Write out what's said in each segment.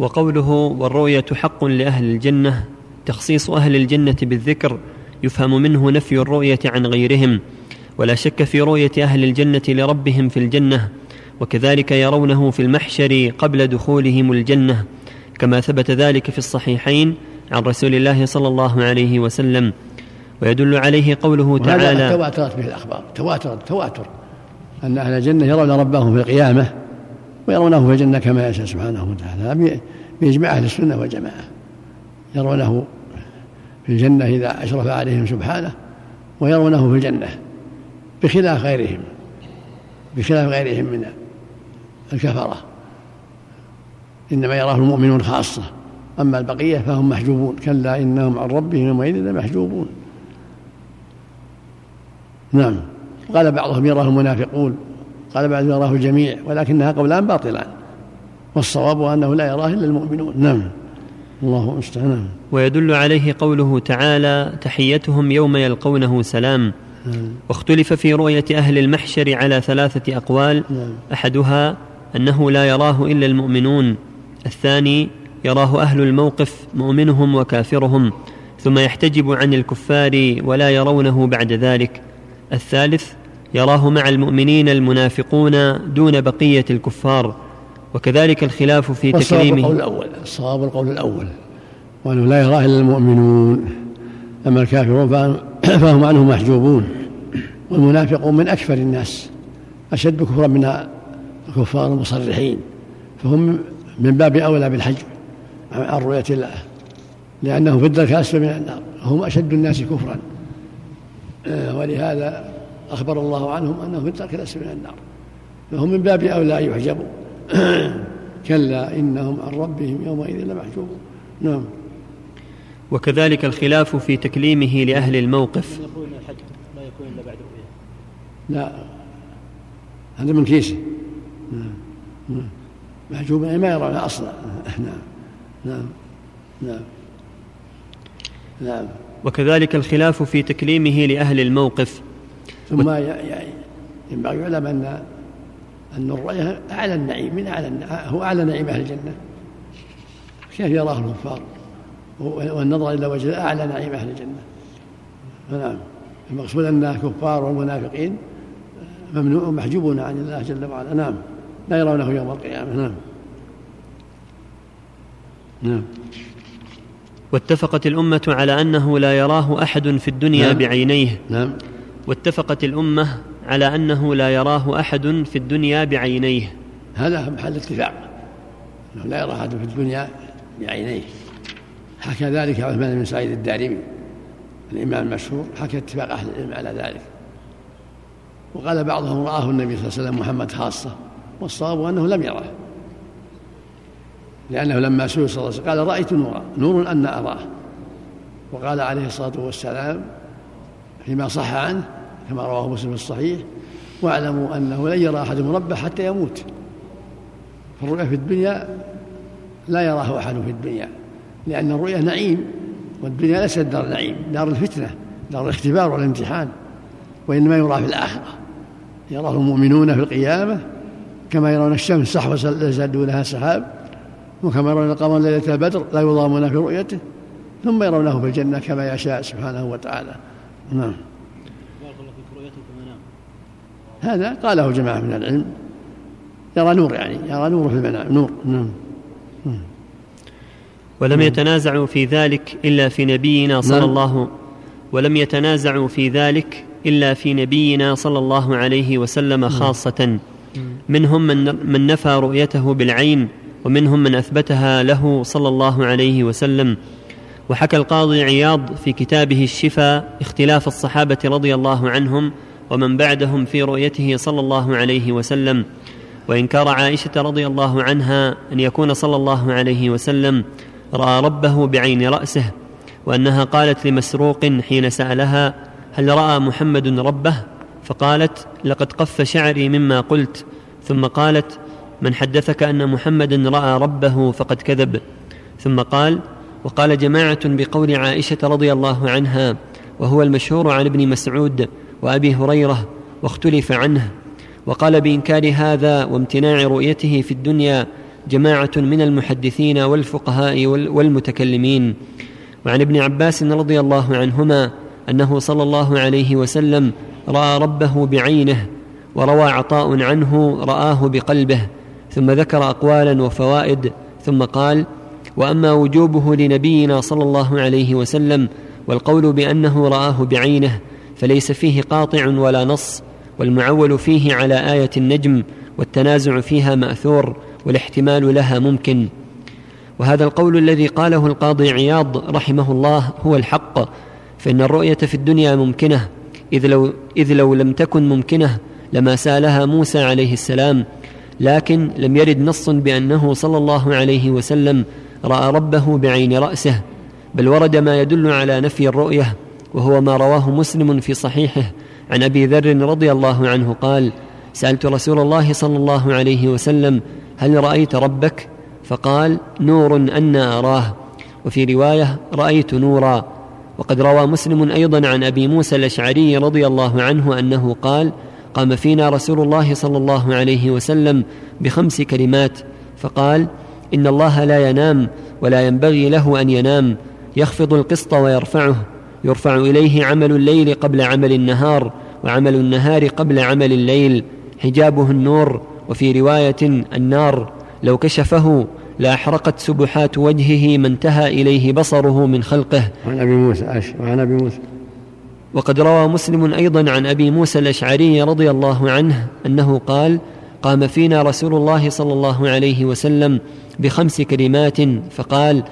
وقوله والرؤية حق لأهل الجنة تخصيص أهل الجنة بالذكر يفهم منه نفي الرؤية عن غيرهم ولا شك في رؤية أهل الجنة لربهم في الجنة وكذلك يرونه في المحشر قبل دخولهم الجنة كما ثبت ذلك في الصحيحين عن رسول الله صلى الله عليه وسلم ويدل عليه قوله تعالى تواترت به الأخبار تواترت تواتر أن أهل الجنة يرون ربهم في القيامة ويرونه في الجنة كما يشاء سبحانه وتعالى بإجماع أهل السنة والجماعة. يرونه في الجنة إذا أشرف عليهم سبحانه ويرونه في الجنة بخلاف غيرهم بخلاف غيرهم من الكفرة. إنما يراه المؤمنون خاصة. أما البقية فهم محجوبون كلا إنهم عن ربهم يومئذ لمحجوبون. نعم. قال بعضهم يراه المنافقون. قال بعضهم يراه الجميع ولكنها قولان باطلان. والصواب أنه لا يراه إلا المؤمنون. نعم. الله المستعان. ويدل عليه قوله تعالى تحيتهم يوم يلقونه سلام. نعم. واختلف في رؤية أهل المحشر على ثلاثة أقوال. نعم. أحدها أنه لا يراه إلا المؤمنون. الثاني يراه أهل الموقف مؤمنهم وكافرهم. ثم يحتجب عن الكفار ولا يرونه بعد ذلك. الثالث يراه مع المؤمنين المنافقون دون بقية الكفار وكذلك الخلاف في تكريمه. القول الأول الصواب القول الأول وأنه لا يراه إلا المؤمنون أما الكافرون فهم عنه محجوبون والمنافقون من أكفر الناس أشد كفرا من الكفار المصرحين فهم من باب أولى بالحجب عن رؤية الله لأنه في الدرك الأسفل من النار هم أشد الناس كفرا. آه، ولهذا أخبر الله عنهم أنهم في الدرك الأسفل من النار فهم من باب أولى أن يحجبوا. كلا إنهم عن ربهم يومئذ لمحجوبون. نعم. وكذلك الخلاف في تكليمه لأهل الموقف. يقول لا يكون إلا بعد رؤية؟ لا. هذا من كيسه. نعم, نعم. محجوب ما يرى أصلا. نعم. نعم. نعم. نعم. وكذلك الخلاف في تكليمه لأهل الموقف. ثم يعني ينبغي يعلم أن أن الرؤية أعلى النعيم من أعلى هو أعلى نعيم أهل الجنة. كيف يراه الكفار؟ والنظر إلى وجه أعلى نعيم أهل الجنة. فنعم المقصود أن الكفار والمنافقين ممنوع محجوبون عن الله جل وعلا. نعم. لا يرونه يوم القيامة. نعم. نعم. واتفقت الأمة على أنه لا يراه أحد في الدنيا نعم. بعينيه. نعم. واتفقت الأمة على أنه لا يراه أحد في الدنيا بعينيه. هذا محل اتفاق أنه لا يرى أحد في الدنيا بعينيه. حكى ذلك عثمان بن سعيد الدارمي الإمام المشهور حكى اتفاق أهل العلم على ذلك. وقال بعضهم رآه النبي صلى الله عليه وسلم محمد خاصة والصواب أنه لم يره. لأنه لما سئل صلى الله عليه وسلم قال رأيت نورا نور أن أراه. وقال عليه الصلاة والسلام فيما صح عنه كما رواه مسلم الصحيح واعلموا أنه لن يرى أحد ربه حتى يموت. فالرؤيا في الدنيا لا يراه أحد في الدنيا لأن الرؤيا نعيم والدنيا ليست دار نعيم دار الفتنة دار الاختبار والامتحان وإنما يرى في الآخرة. يراه المؤمنون في القيامة كما يرون الشمس صحوة دونها سحاب وكما يرون القمر ليلة البدر لا يضامون في رؤيته ثم يرونه في الجنة كما يشاء سبحانه وتعالى. نعم. هذا قاله جماعة من العلم. يرى نور يعني يرى نور في المنام نور. نعم. ولم يتنازعوا في ذلك إلا في نبينا صلى نعم. الله ولم يتنازعوا في ذلك إلا في نبينا صلى الله عليه وسلم نعم. خاصة. منهم من, من نفى رؤيته بالعين ومنهم من أثبتها له صلى الله عليه وسلم. وحكى القاضي عياض في كتابه الشفاء اختلاف الصحابة رضي الله عنهم ومن بعدهم في رؤيته صلى الله عليه وسلم. وإنكار عائشة رضي الله عنها أن يكون صلى الله عليه وسلم رأى ربه بعين رأسه وأنها قالت لمسروق حين سألها هل رأى محمد ربه؟ فقالت لقد قف شعري مما قلت. ثم قالت من حدثك أن محمدا رأى ربه فقد كذب. ثم قال وقال جماعة بقول عائشة رضي الله عنها وهو المشهور عن ابن مسعود وأبي هريرة واختلف عنه وقال بإنكار هذا وامتناع رؤيته في الدنيا جماعة من المحدثين والفقهاء والمتكلمين. وعن ابن عباس رضي الله عنهما أنه صلى الله عليه وسلم رأى ربه بعينه وروى عطاء عنه رآه بقلبه ثم ذكر أقوالا وفوائد ثم قال وأما وجوبه لنبينا صلى الله عليه وسلم والقول بأنه رآه بعينه فليس فيه قاطع ولا نص والمعول فيه على آية النجم والتنازع فيها مأثور والاحتمال لها ممكن. وهذا القول الذي قاله القاضي عياض رحمه الله هو الحق فإن الرؤية في الدنيا ممكنة إذ لو, إذ لو لم تكن ممكنة لما سألها موسى عليه السلام لكن لم يرد نص بأنه صلى الله عليه وسلم رأى ربه بعين رأسه بل ورد ما يدل على نفي الرؤية. وهو ما رواه مسلم في صحيحه. عن أبي ذر رضي الله عنه قال سألت رسول الله صلى الله عليه وسلم هل رأيت ربك؟ فقال نور أنا أراه. وفي رواية رأيت نورا. وقد روى مسلم أيضا عن أبي موسى الأشعري رضي الله عنه أنه قال قام فينا رسول الله صلى الله عليه وسلم بخمس كلمات. فقال إن الله لا ينام ولا ينبغي له أن ينام يخفض القسط ويرفعه. يرفع إليه عمل الليل قبل عمل النهار وعمل النهار قبل عمل الليل. حجابه النور. وفي رواية النار لو كشفه لأحرقت سبحات وجهه ما انتهى إليه بصره من خلقه. وعن أبي موسى وعن أبي موسى. وقد روى مسلم أيضا عن أبي موسى الأشعري رضي الله عنه أنه قال قام فينا رسول الله صلى الله عليه وسلم بخمس كلمات فقال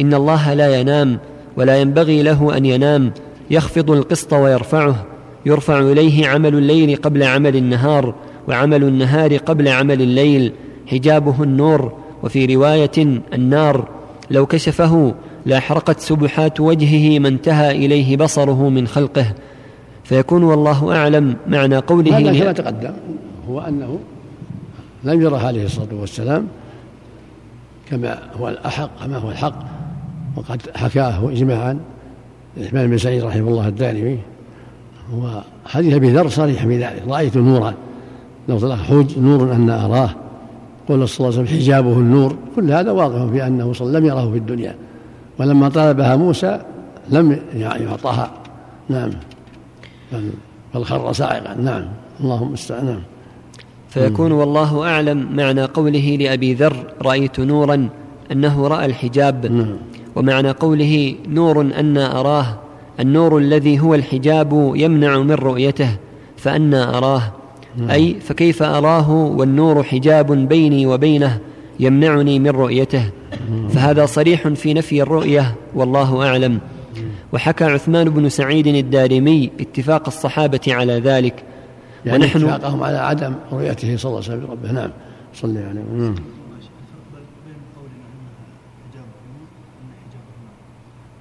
إن الله لا ينام ولا ينبغي له أن ينام يخفض القسط ويرفعه يرفع إليه عمل الليل قبل عمل النهار وعمل النهار قبل عمل الليل حجابه النور وفي رواية النار لو كشفه لاحرقت سبحات وجهه ما انتهى إليه بصره من خلقه. فيكون والله أعلم معنى قوله هذا كما تقدم هو أنه لم يره عليه الصلاة والسلام كما هو الأحق كما هو الحق. وقد حكاه إجماعا الإمام بن سعيد رحمه الله الدارمي وحديث أبي ذر صريح في ذلك رأيت نورا لو طلق حج نور أن أراه قول صلى الله عليه وسلم حجابه النور كل هذا واضح في أنه صلى لم يره في الدنيا ولما طلبها موسى لم يعطها. نعم. بل خر صاعقا نعم. اللهم استعان. نعم. فيكون والله أعلم معنى قوله لأبي ذر رأيت نورا أنه رأى الحجاب. نعم. ومعنى قوله نور أنا أراه النور الذي هو الحجاب يمنع من رؤيته فانا أراه. نعم. أي فكيف أراه والنور حجاب بيني وبينه يمنعني من رؤيته. نعم. فهذا صريح في نفي الرؤية والله أعلم. وحكى عثمان بن سعيد الدارمي اتفاق الصحابة على ذلك. يعني ونحن اتفاقهم على عدم رؤيته صلى الله عليه وسلم ربه نعم صلي عليه. نعم.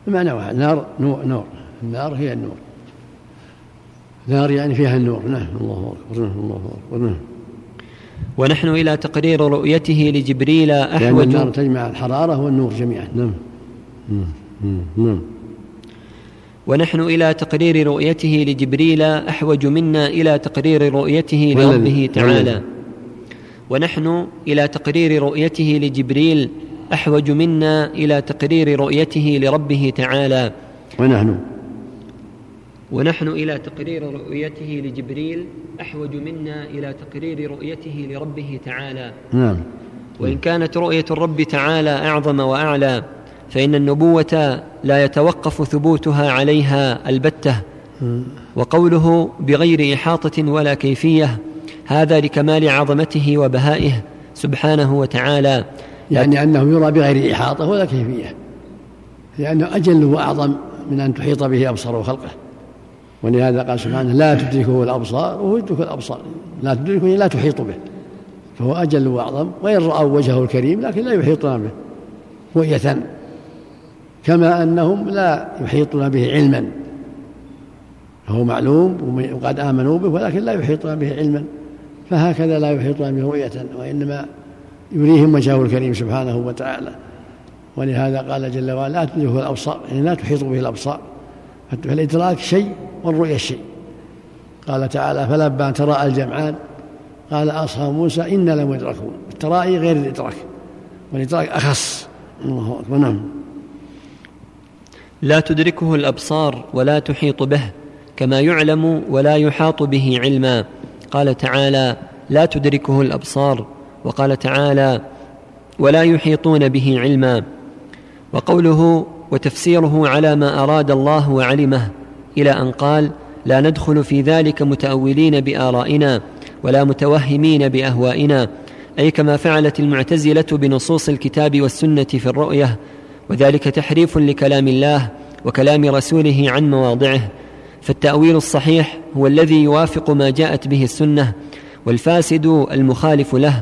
بمعنى واحد. نار نور نور. النار هي النور. نار يعني فيها النور. نعم. الله أكبر. نعم. الله أكبر. نعم. ونحن إلى تقرير رؤيته لجبريل أحوج. النار تجمع الحرارة والنور جميعا. نعم. نعم, نعم. ونحن إلى تقرير رؤيته لجبريل أحوج منا إلى تقرير رؤيته لربه تعالى. ونحن إلى تقرير رؤيته لجبريل أحوج منا إلى تقرير رؤيته لربه تعالى. ونحن. ونحن إلى تقرير رؤيته لجبريل. أحوج منا إلى تقرير رؤيته لربه تعالى. نعم. وإن كانت رؤية الرب تعالى أعظم وأعلى فإن النبوة لا يتوقف ثبوتها عليها البتة. وقوله بغير إحاطة ولا كيفية هذا لكمال عظمته وبهائه سبحانه وتعالى. يعني انه يرى بغير إحاطة ولا كيفية لأنه أجل وأعظم من أن تحيط به أبصار خلقه. ولهذا قال سبحانه لا تدركه الأبصار وهو يدرك الأبصار. لا تدركه لا تحيط به. فهو أجل وأعظم وإن رأوا وجهه الكريم لكن لا يحيطون به. رؤيه كما أنهم لا يحيطون به علما. فهو معلوم وقد آمنوا به ولكن لا يحيطون به علما. فهكذا لا يحيطون به رؤية وإنما يريهم وجهه الكريم سبحانه وتعالى. ولهذا قال جل وعلا لا تدركه الأبصار يعني لا تحيط به الأبصار. فالإدراك شيء والرؤية شيء. قال تعالى فلما تراءى الجمعان قال أصحاب موسى إنا لمدركون الترائي غير الإدراك. والإدراك أخص. الله أكبر. نعم. لا تدركه الأبصار ولا تحيط به كما يعلم ولا يحاط به علما. قال تعالى لا تدركه الأبصار وقال تعالى ولا يحيطون به علما. وقوله وتفسيره على ما أراد الله وعلمه. إلى أن قال لا ندخل في ذلك متأولين بآرائنا ولا متوهمين بأهوائنا. أي كما فعلت المعتزلة بنصوص الكتاب والسنة في الرؤية. وذلك تحريف لكلام الله وكلام رسوله عن مواضعه. فالتأويل الصحيح هو الذي يوافق ما جاءت به السنة والفاسد المخالف له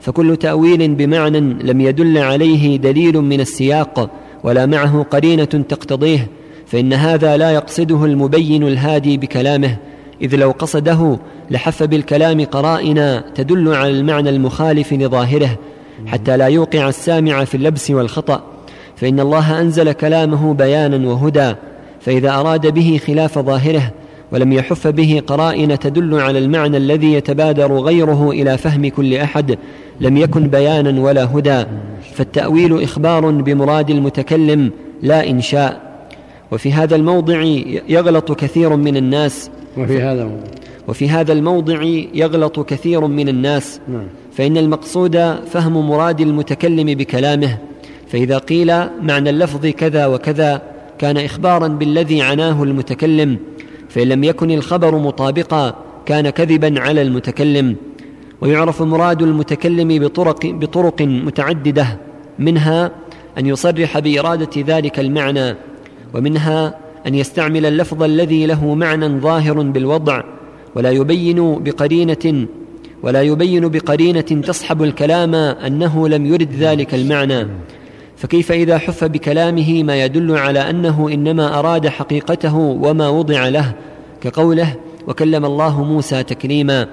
فكل تأويل بمعنى لم يدل عليه دليل من السياق ولا معه قرينة تقتضيه فإن هذا لا يقصده المبين الهادي بكلامه إذ لو قصده لحف بالكلام قرائن تدل على المعنى المخالف لظاهره حتى لا يوقع السامع في اللبس والخطأ فإن الله أنزل كلامه بيانا وهدى فإذا أراد به خلاف ظاهره ولم يحف به قرائن تدل على المعنى الذي يتبادر غيره إلى فهم كل أحد لم يكن بيانا ولا هدى فالتأويل إخبار بمراد المتكلم لا إنشاء. وفي هذا الموضع يغلط كثير من الناس. وفي هذا وفي هذا الموضع يغلط كثير من الناس. نعم. فإن المقصود فهم مراد المتكلم بكلامه. فإذا قيل معنى اللفظ كذا وكذا كان إخبارا بالذي عناه المتكلم. فإن لم يكن الخبر مطابقا كان كذبا على المتكلم. ويعرف مراد المتكلم بطرق, بطرق متعددة منها أن يصرح بإرادة ذلك المعنى ومنها أن يستعمل اللفظ الذي له معنى ظاهر بالوضع ولا يبين بقرينة ولا يبين بقرينة تصحب الكلام أنه لم يرد ذلك المعنى. فكيف إذا حف بكلامه ما يدل على أنه إنما أراد حقيقته وما وضع له كقوله وكلم الله موسى تكليما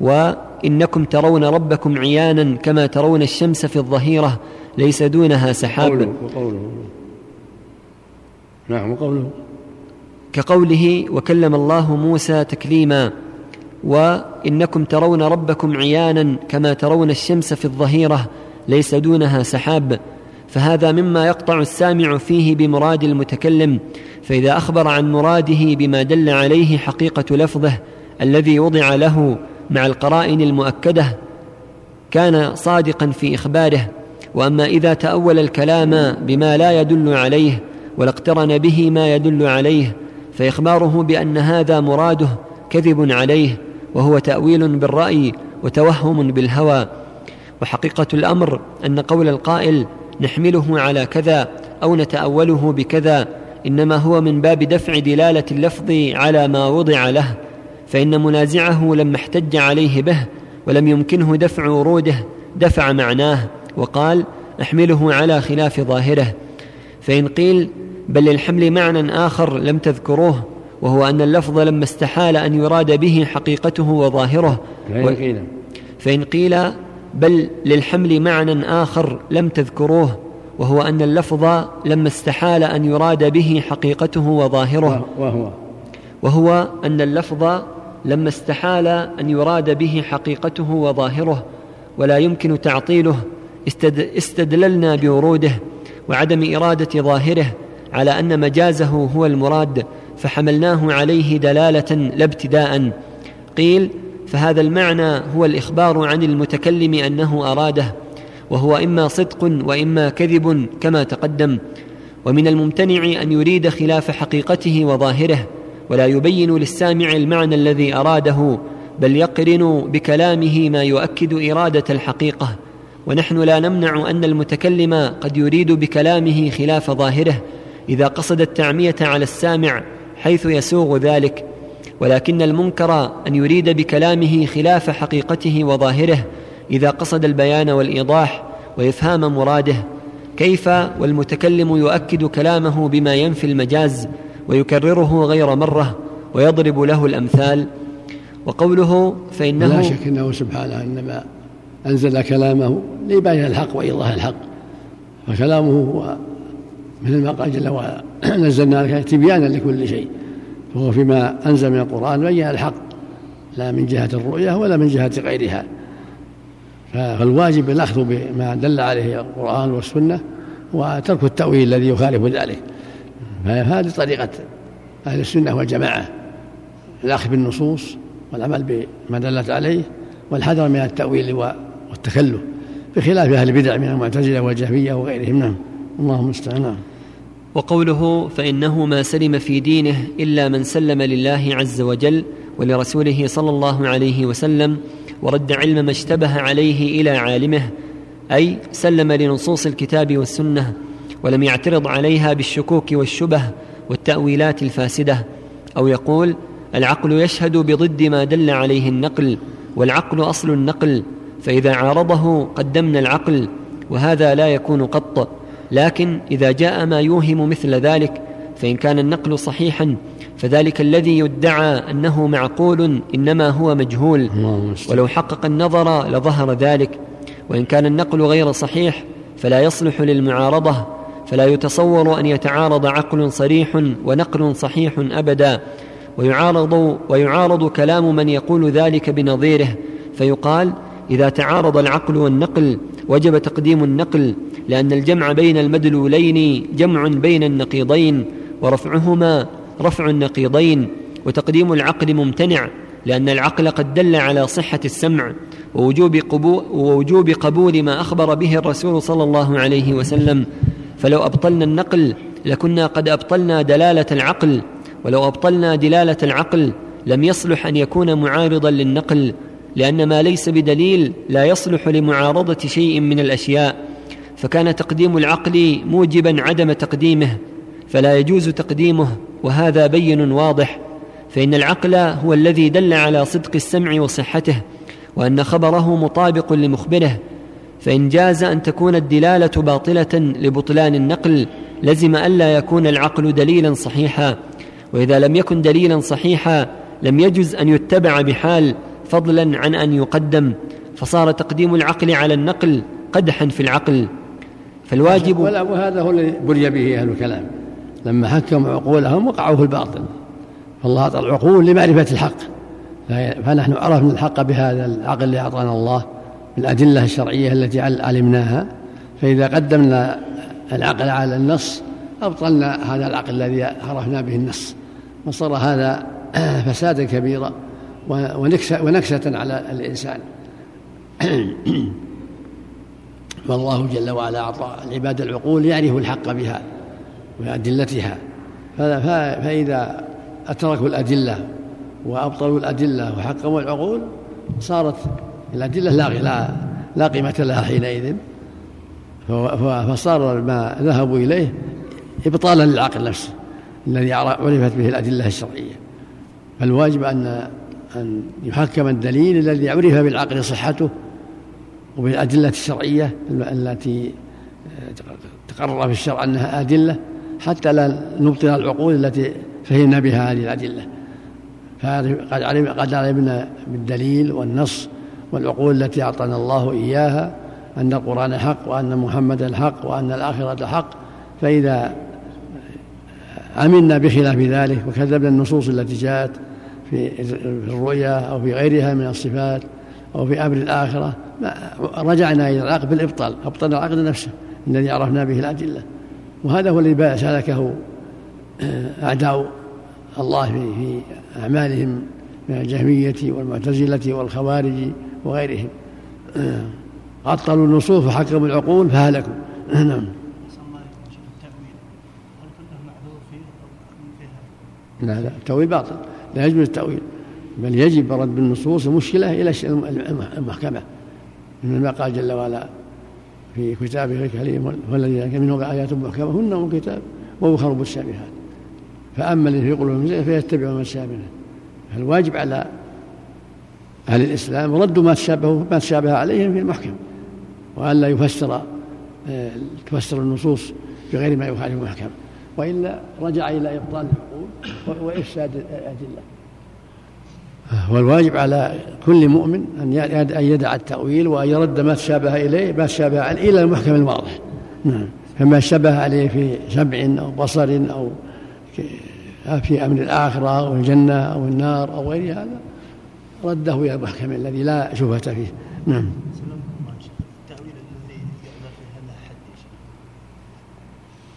وإنكم ترون ربكم عيانا كما ترون الشمس في الظهيرة ليس دونها سحاب. وقوله, وقوله. نعم وقوله. كقوله وكلم الله موسى تكليما وإنكم ترون ربكم عيانا كما ترون الشمس في الظهيرة ليس دونها سحاب. فهذا مما يقطع السامع فيه بمراد المتكلم. فإذا أخبر عن مراده بما دل عليه حقيقة لفظه الذي وضع له مع القرائن المؤكدة كان صادقا في إخباره وأما إذا تأول الكلام بما لا يدل عليه ولاقترن به ما يدل عليه فإخباره بأن هذا مراده كذب عليه وهو تأويل بالرأي وتوهم بالهوى. وحقيقة الأمر أن قول القائل نحمله على كذا أو نتأوله بكذا إنما هو من باب دفع دلالة اللفظ على ما وضع له. فإن منازعه لما احتج عليه به ولم يمكنه دفع وروده دفع معناه وقال أحمله على خلاف ظاهره. فإن قيل بل للحمل معنى آخر لم تذكروه وهو أن اللفظ لما استحال أن يراد به حقيقته وظاهره. و... فإن قيل بل للحمل معنى آخر لم تذكروه وهو أن اللفظ لما استحال أن يراد به حقيقته وظاهره. وهو. وهو أن اللفظ لما استحال أن يراد به حقيقته وظاهره ولا يمكن تعطيله استدللنا بوروده وعدم إرادة ظاهره على أن مجازه هو المراد فحملناه عليه دلالة لا ابتداء. قيل فهذا المعنى هو الإخبار عن المتكلم أنه أراده وهو إما صدق وإما كذب كما تقدم ومن الممتنع أن يريد خلاف حقيقته وظاهره. ولا يبين للسامع المعنى الذي أراده بل يقرن بكلامه ما يؤكد إرادة الحقيقة. ونحن لا نمنع أن المتكلم قد يريد بكلامه خلاف ظاهره إذا قصد التعمية على السامع حيث يسوغ ذلك. ولكن المنكر أن يريد بكلامه خلاف حقيقته وظاهره إذا قصد البيان والإيضاح وإفهام مراده. كيف والمتكلم يؤكد كلامه بما ينفي المجاز؟ ويكرره غير مرة ويضرب له الأمثال. وقوله فإنه لا شك إنه سبحانه إنما أنزل كلامه ليبين الحق وإيضاح الحق. فكلامه هو مثل ما قال جل وعلا نزلنا لك تبيانا لكل شيء. فهو فيما أنزل من القرآن بين الحق لا من جهة الرؤية ولا من جهة غيرها. فالواجب الأخذ بما دل عليه القرآن والسنة وترك التأويل الذي يخالف ذلك. فهذه طريقة أهل السنة والجماعة الأخذ بالنصوص والعمل بما دلت عليه والحذر من التأويل والتكلف بخلاف أهل البدع من المعتزلة والجهمية وغيرهم. نعم. اللهم المستعان نعم. وقوله فإنه ما سلم في دينه إلا من سلم لله عز وجل ولرسوله صلى الله عليه وسلم ورد علم ما اشتبه عليه إلى عالمه أي سلم لنصوص الكتاب والسنة ولم يعترض عليها بالشكوك والشبه والتأويلات الفاسدة أو يقول العقل يشهد بضد ما دل عليه النقل والعقل أصل النقل فإذا عارضه قدمنا العقل وهذا لا يكون قط. لكن إذا جاء ما يوهم مثل ذلك فإن كان النقل صحيحا فذلك الذي يدعى أنه معقول إنما هو مجهول. ولو حقق النظر لظهر ذلك. وإن كان النقل غير صحيح فلا يصلح للمعارضة. فلا يتصور أن يتعارض عقل صريح ونقل صحيح أبدا. ويعارض ويعارض كلام من يقول ذلك بنظيره. فيقال إذا تعارض العقل والنقل وجب تقديم النقل لأن الجمع بين المدلولين جمع بين النقيضين ورفعهما رفع النقيضين. وتقديم العقل ممتنع لأن العقل قد دل على صحة السمع. ووجوب, قبول ووجوب قبول ما أخبر به الرسول صلى الله عليه وسلم. فلو أبطلنا النقل لكنا قد أبطلنا دلالة العقل ولو أبطلنا دلالة العقل لم يصلح أن يكون معارضا للنقل لأن ما ليس بدليل لا يصلح لمعارضة شيء من الأشياء. فكان تقديم العقل موجبا عدم تقديمه فلا يجوز تقديمه وهذا بين واضح. فإن العقل هو الذي دل على صدق السمع وصحته وأن خبره مطابق لمخبره. فإن جاز أن تكون الدلالة باطلة لبطلان النقل لزم ألا يكون العقل دليلا صحيحا. وإذا لم يكن دليلا صحيحا لم يجز أن يتبع بحال فضلا عن أن يقدم. فصار تقديم العقل على النقل قدحا في العقل. فالواجب وهذا هو الذي بلي به أهل الكلام. لما حكموا عقولهم وقعوا في الباطل. فالله أعطى العقول لمعرفة الحق. فنحن عرفنا الحق بهذا العقل اللي أعطانا الله. بالأدلة الشرعية التي علمناها فإذا قدمنا العقل على النص أبطلنا هذا العقل الذي عرفنا به النص. وصار هذا فسادا كبيرا ونكسة على الإنسان. والله جل وعلا أعطى العباد العقول يعرف الحق بها وأدلتها. فإذا أتركوا الأدلة وأبطلوا الأدلة وحكموا العقول صارت الأدلة لا لا, لا قيمة لها حينئذ. فصار ما ذهبوا إليه إبطالا للعقل نفسه الذي عرفت به الأدلة الشرعية. فالواجب أن أن يحكم الدليل الذي عرف بالعقل صحته وبالأدلة الشرعية التي تقرر في الشرع أنها أدلة حتى لا نبطل العقول التي فهمنا بها هذه الأدلة. فقد قد علمنا بالدليل والنص والعقول التي أعطانا الله إياها أن القرآن حق وأن محمدا حق وأن الآخرة حق. فإذا عملنا بخلاف ذلك وكذبنا النصوص التي جاءت في الرؤيا أو في غيرها من الصفات أو في أمر الآخرة رجعنا إلى العقل بالإبطال أبطلنا العقل نفسه الذي عرفنا به الأدلة. وهذا هو الذي سلكه أعداء الله في أعمالهم من الجهمية والمعتزلة والخوارج. وغيرهم. عطلوا النصوص وحكموا العقول فهلكوا. نعم. لا لا التأويل باطل. لا يجوز التأويل. بل يجب رد النصوص المشكلة إلى المحكمة. من ما قال جل وعلا في كتابه الكريم والذين منهم آيات محكمة هن أم الكتاب وأخر متشابهات فأما الذين في قلوبهم زيغ فيتبعون ما فالواجب على أهل الإسلام رد ما تشابه ما تشابه عليهم في المحكم وألا يفسر آه، تفسر النصوص بغير ما يخالف المحكم وإلا رجع إلى إبطال العقول وإفساد الأدلة. والواجب على كل مؤمن أن يدع التأويل وأن يرد ما تشابه إليه ما تشابه عليه إلى المحكم الواضح نعم. فما شبه عليه في سمع أو بصر أو في أمر الآخرة أو الجنة أو النار أو غير هذا رده إلى المحكم الذي لا شبهة فيه. نعم.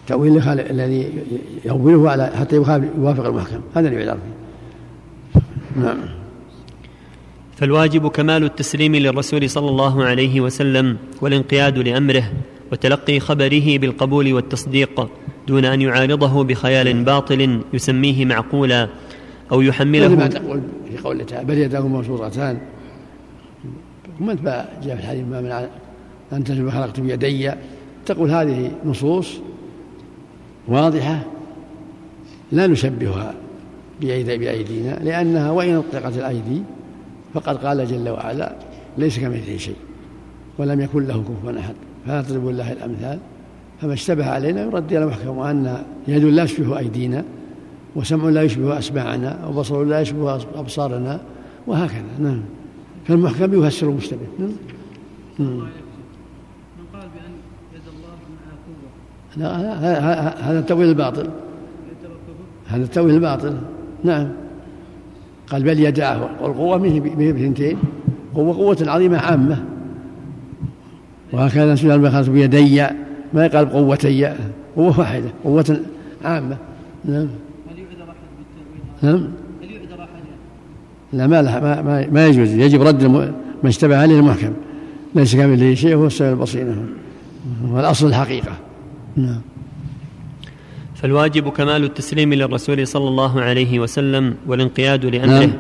تأويل الذي يؤوله على حتى يوافق المحكم. هذا اللي يعذر نعم. فالواجب كمال التسليم للرسول صلى الله عليه وسلم والانقياد لأمره وتلقي خبره بالقبول والتصديق دون أن يعارضه بخيال باطل يسميه معقولا أو يحمله قوله تعالى بل يداه مبسوطتان ما جاء في الحديث ما من أن تجد خلقت بيدي. تقول هذه نصوص واضحة لا نشبهها بأيدينا لأنها وإن أطلقت الأيدي فقد قال جل وعلا ليس كمثله شيء ولم يكن له كفوا أحد. فلا تضربوا الله الأمثال. فما اشتبه علينا يرد إلى محكم وان يد لا يشبه أيدينا. وسمع لا يشبه أسماعنا وبصر لا يشبه أبصارنا وهكذا. نعم. فالمحكم يفسر المشتبه. نعم. من قال بأن يد الله قوة. هذا التأويل الباطل. هذا التأويل الباطل. نعم. قال بل يداه والقوة به بثنتين. قوة قوة عظيمة عامة. وهكذا سؤال ما بيدي ما يقال قوتي قوة واحدة قوة عامة. نعم هل يعذر أحد بالتأويل نعم. لا ما, ما, ما, ما يجوز. يجب رد ما اشتبه عليه المحكم. ليس كامل شيء هو السبب البصير والأصل الحقيقة. نعم. فالواجب كمال التسليم للرسول صلى الله عليه وسلم والانقياد لأمره. نعم.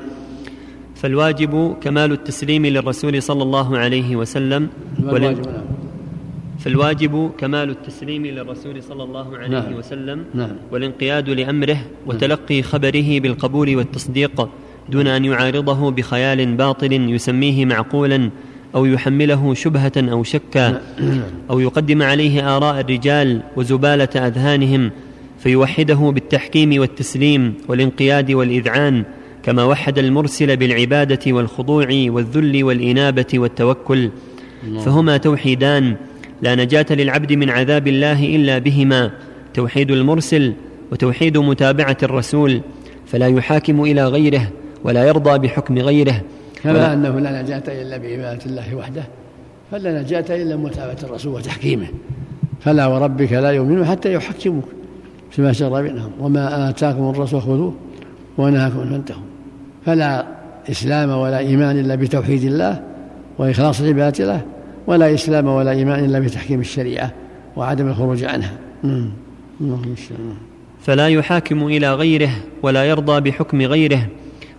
فالواجب كمال التسليم للرسول صلى الله عليه وسلم والان... نعم. فالواجب كمال التسليم للرسول صلى الله عليه نعم. وسلم نعم. والانقياد لأمره وتلقي خبره بالقبول والتصديق دون أن يعارضه بخيال باطل يسميه معقولا أو يحمله شبهة أو شكا أو يقدم عليه آراء الرجال وزبالة أذهانهم فيوحده بالتحكيم والتسليم والانقياد والإذعان كما وحد المرسل بالعبادة والخضوع والذل والإنابة والتوكل فهما توحيدان لا نجاة للعبد من عذاب الله إلا بهما توحيد المرسل وتوحيد متابعة الرسول فلا يحاكم إلى غيره ولا يرضى بحكم غيره. كما أنه لا نجاة إلا بعباده الله وحده فلا نجاة إلا متابعة الرسول وتحكيمه. فلا وربك لا يؤمنون حتى يحكموك فيما شر بينهم وما آتاكم الرسول خذوه ونهاكم فانتهوا. فلا إسلام ولا إيمان إلا بتوحيد الله وإخلاص العبادة له ولا إسلام ولا إيمان إلا بتحكيم الشريعة وعدم الخروج عنها. فلا يحاكم إلى غيره ولا يرضى بحكم غيره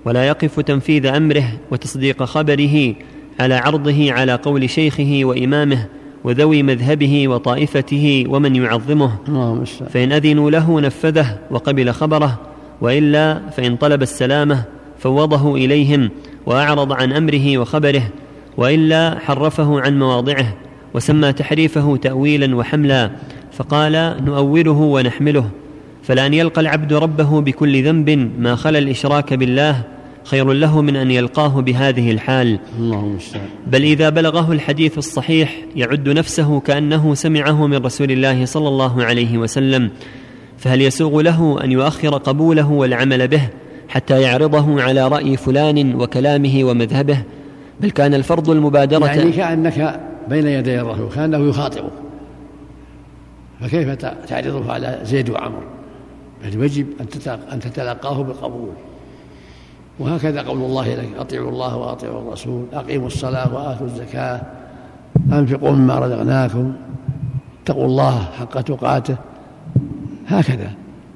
ولا يقف تنفيذ أمره وتصديق خبره على عرضه على قول شيخه وإمامه وذوي مذهبه وطائفته ومن يعظمه. فإن أذنوا له نفذه وقبل خبره وإلا فإن طلب السلامة فوضه إليهم وأعرض عن أمره وخبره وإلا حرفه عن مواضعه وسمى تحريفه تأويلا وحملا فقال نؤوله ونحمله فلأن يلقى العبد ربه بكل ذنب ما خلا الإشراك بالله خير له من أن يلقاه بهذه الحال. اللهم بل إذا بلغه الحديث الصحيح يعد نفسه كأنه سمعه من رسول الله صلى الله عليه وسلم فهل يسوغ له أن يؤخر قبوله والعمل به حتى يعرضه على رأي فلان وكلامه ومذهبه؟ بل كان الفرض المبادرة يعني كانك بين يدي الرسول كانه يخاطبك فكيف تعرضه على زيد وعمر؟ بل يجب أن تتلقاه بالقبول. وهكذا قول الله لك أطيعوا الله وأطيعوا الرسول أقيموا الصلاة وآتوا الزكاة أنفقوا مما رزقناكم اتقوا الله حق تقاته. هكذا.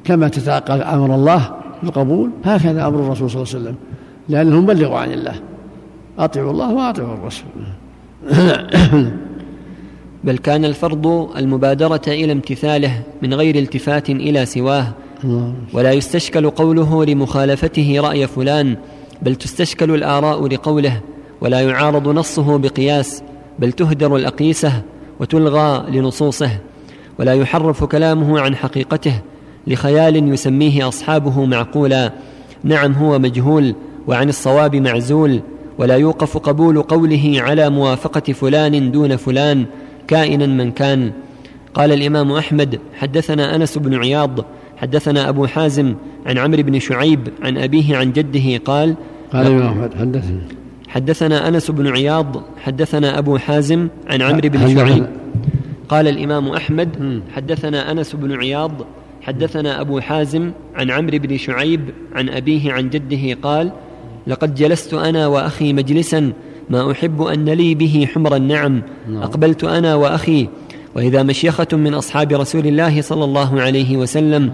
كما تتلقى أمر الله بالقبول هكذا أمر الرسول صلى الله عليه وسلم. لأنه مبلغ عن الله. أطيعوا الله وأطيعوا الرسول. بل كان الفرض المبادرة إلى امتثاله من غير التفات إلى سواه. ولا يستشكل قوله لمخالفته رأي فلان بل تستشكل الآراء لقوله ولا يعارض نصه بقياس بل تهدر الأقيسة وتلغى لنصوصه. ولا يحرف كلامه عن حقيقته لخيال يسميه أصحابه معقولا. نعم هو مجهول وعن الصواب معزول. ولا يوقف قبول قوله على موافقة فلان دون فلان كائنا من كان. قال الإمام أحمد حدثنا أنس بن عياض حدثنا أبو حازم عن عمرو بن شعيب عن أبيه عن جده قال قال الإمام أحمد حدثنا حدثنا أنس بن عياض حدثنا أبو حازم عن عمرو بن شعيب. قال الإمام أحمد حدثنا أنس بن عياض حدثنا أبو حازم عن عمرو بن شعيب عن أبيه عن جده قال لقد جلست أنا وأخي مجلسا ما أحب أن لي به حمر النعم. نعم. أقبلت أنا وأخي وإذا مشيخة من أصحاب رسول الله صلى الله عليه وسلم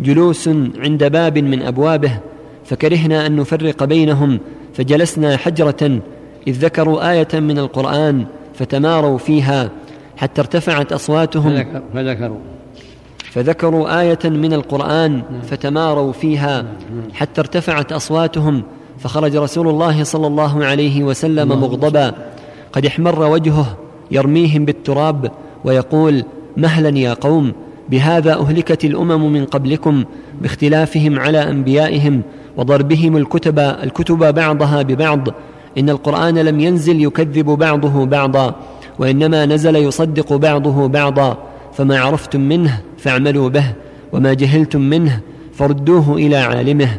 جلوس عند باب من أبوابه فكرهنا أن نفرق بينهم فجلسنا حجرة إذ ذكروا آية من القرآن فتماروا فيها حتى ارتفعت أصواتهم. فذكروا. فذكروا آية من القرآن فتماروا فيها حتى ارتفعت أصواتهم. فخرج رسول الله صلى الله عليه وسلم مغضبا. قد احمر وجهه يرميهم بالتراب ويقول مهلا يا قوم بهذا أهلكت الأمم من قبلكم باختلافهم على أنبيائهم وضربهم الكتب الكتب بعضها ببعض. إن القرآن لم ينزل يكذب بعضه بعضا وإنما نزل يصدق بعضه بعضا. فما عرفتم منه فاعملوا به وما جهلتم منه فردوه إلى عالمه.